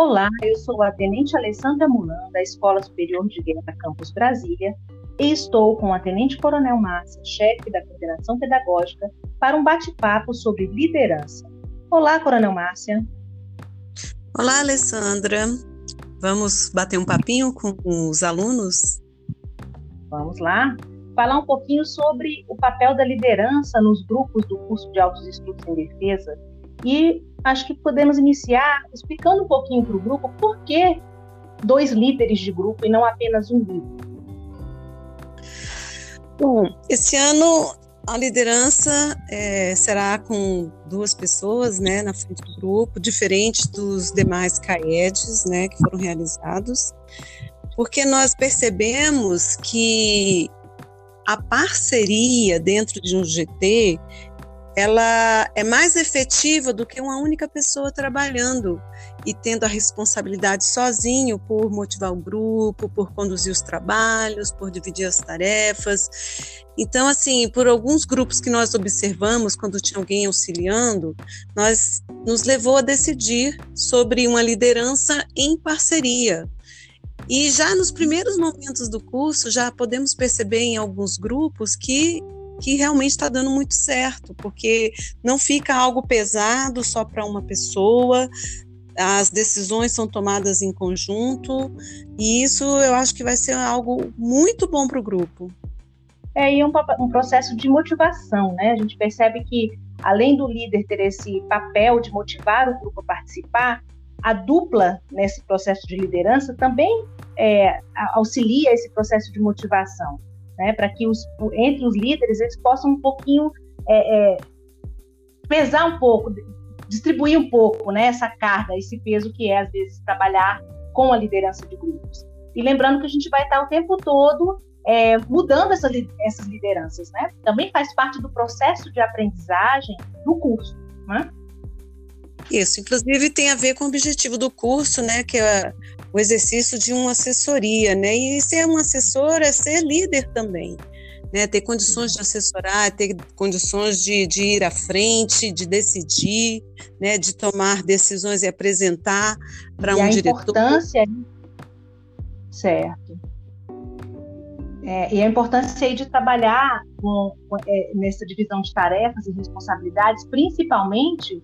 Olá, eu sou a Tenente Alessandra Mulan, da Escola Superior de Guerra Campus Brasília, e estou com a Tenente Coronel Márcia, chefe da Coordenação Pedagógica, para um bate-papo sobre liderança. Olá, Coronel Márcia. Olá, Alessandra. Vamos bater um papinho com os alunos? Vamos lá. Falar um pouquinho sobre o papel da liderança nos grupos do curso de Altos Estudos em Defesa. E acho que podemos iniciar explicando um pouquinho para o grupo por que dois líderes de grupo e não apenas um líder. Bom, esse ano a liderança é, será com duas pessoas, né, na frente do grupo, diferente dos demais CAEDs, né, que foram realizados, porque nós percebemos que a parceria dentro de um GT ela é mais efetiva do que uma única pessoa trabalhando e tendo a responsabilidade sozinho por motivar o grupo, por conduzir os trabalhos, por dividir as tarefas. Então, assim, por alguns grupos que nós observamos, quando tinha alguém auxiliando, nós nos levou a decidir sobre uma liderança em parceria. E já nos primeiros momentos do curso, já podemos perceber em alguns grupos que que realmente está dando muito certo, porque não fica algo pesado só para uma pessoa, as decisões são tomadas em conjunto, e isso eu acho que vai ser algo muito bom para o grupo. É, e um, um processo de motivação, né? A gente percebe que, além do líder ter esse papel de motivar o grupo a participar, a dupla nesse processo de liderança também é, auxilia esse processo de motivação né, para que os, entre os líderes eles possam um pouquinho é, é, pesar um pouco, distribuir um pouco né, essa carga, esse peso que é, às vezes, trabalhar com a liderança de grupos. E lembrando que a gente vai estar o tempo todo é, mudando essa, essas lideranças, né? Também faz parte do processo de aprendizagem do curso, né? Isso, inclusive tem a ver com o objetivo do curso, né, que é o exercício de uma assessoria, né, e ser um assessor é ser líder também, né, ter condições de assessorar, ter condições de, de ir à frente, de decidir, né, de tomar decisões e apresentar para um a diretor. Importância, certo. É, e a importância aí de trabalhar com, com, é, nessa divisão de tarefas e responsabilidades, principalmente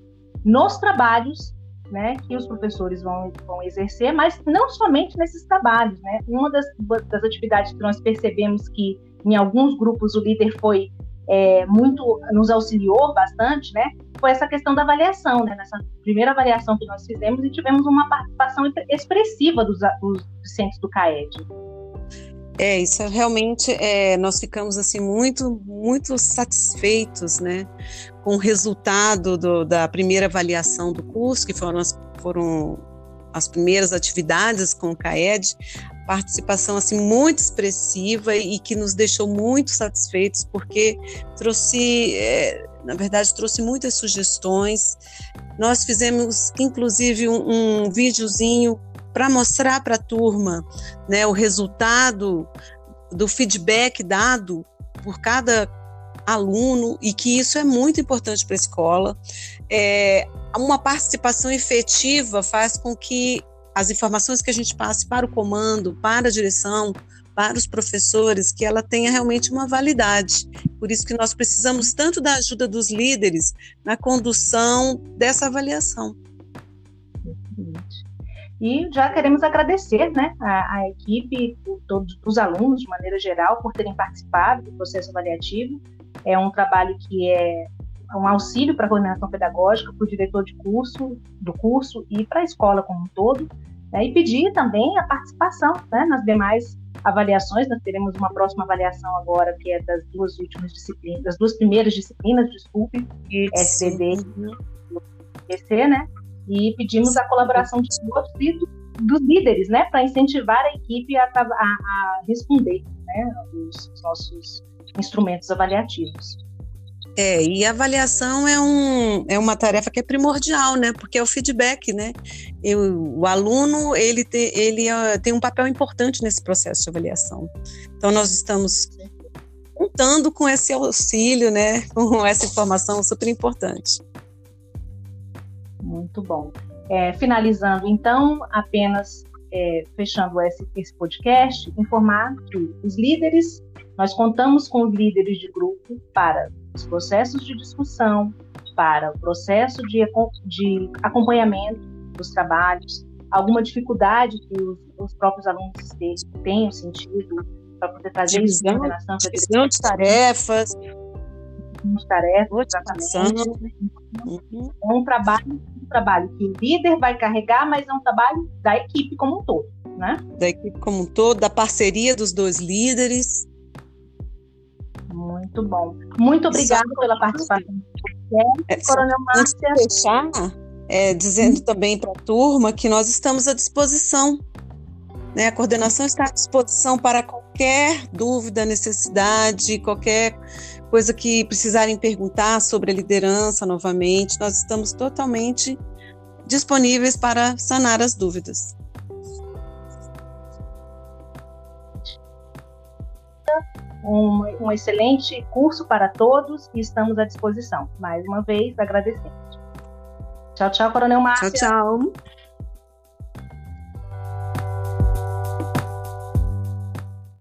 nos trabalhos né, que os professores vão, vão exercer, mas não somente nesses trabalhos. Né? Uma das, das atividades que nós percebemos que em alguns grupos o líder foi é, muito, nos auxiliou bastante, né, foi essa questão da avaliação. Né? Nessa primeira avaliação que nós fizemos e tivemos uma participação expressiva dos, dos docentes do CAED. É, isso é realmente é, nós ficamos assim muito, muito satisfeitos, né, com o resultado do, da primeira avaliação do curso, que foram as, foram as primeiras atividades com o CAED, participação assim muito expressiva e que nos deixou muito satisfeitos porque trouxe, é, na verdade, trouxe muitas sugestões. Nós fizemos inclusive um, um videozinho para mostrar para a turma né, o resultado do feedback dado por cada aluno e que isso é muito importante para a escola. É, uma participação efetiva faz com que as informações que a gente passe para o comando, para a direção, para os professores, que ela tenha realmente uma validade. Por isso que nós precisamos tanto da ajuda dos líderes na condução dessa avaliação. E já queremos agradecer né, a, a equipe, todos os alunos, de maneira geral, por terem participado do processo avaliativo. É um trabalho que é um auxílio para a coordenação pedagógica, para o diretor de curso, do curso e para a escola como um todo. Né, e pedir também a participação né, nas demais avaliações. Nós teremos uma próxima avaliação agora, que é das duas últimas disciplinas, das duas primeiras disciplinas, desculpe, SBD e EC, né? E pedimos a colaboração de todos e do, dos líderes, né, para incentivar a equipe a, a, a responder né, os, os nossos instrumentos avaliativos. É, e a avaliação é, um, é uma tarefa que é primordial, né? Porque é o feedback, né? Eu, o aluno, ele, te, ele uh, tem um papel importante nesse processo de avaliação. Então, nós estamos contando com esse auxílio, né? Com essa informação super importante. Muito bom. É, finalizando, então, apenas é, fechando esse, esse podcast, informar que os líderes, nós contamos com os líderes de grupo para os processos de discussão, para o processo de, de acompanhamento dos trabalhos, alguma dificuldade que os, os próprios alunos tenham sentido para poder trazer divisão, isso coordenação. Divisão de tarefas. De tarefas, exatamente. Uhum. É um trabalho, um trabalho que o líder vai carregar, mas é um trabalho da equipe como um todo, né? Da equipe como um todo, da parceria dos dois líderes. Muito bom. Muito obrigada pela participação. É, Coronel Márcia. Antes de fechar, é, dizendo também para a turma que nós estamos à disposição. Né? A coordenação está à disposição para qualquer dúvida, necessidade, qualquer coisa que precisarem perguntar sobre a liderança novamente. Nós estamos totalmente disponíveis para sanar as dúvidas. Um, um excelente curso para todos e estamos à disposição. Mais uma vez, agradecemos. Tchau, tchau, Coronel Márcia. Tchau, tchau.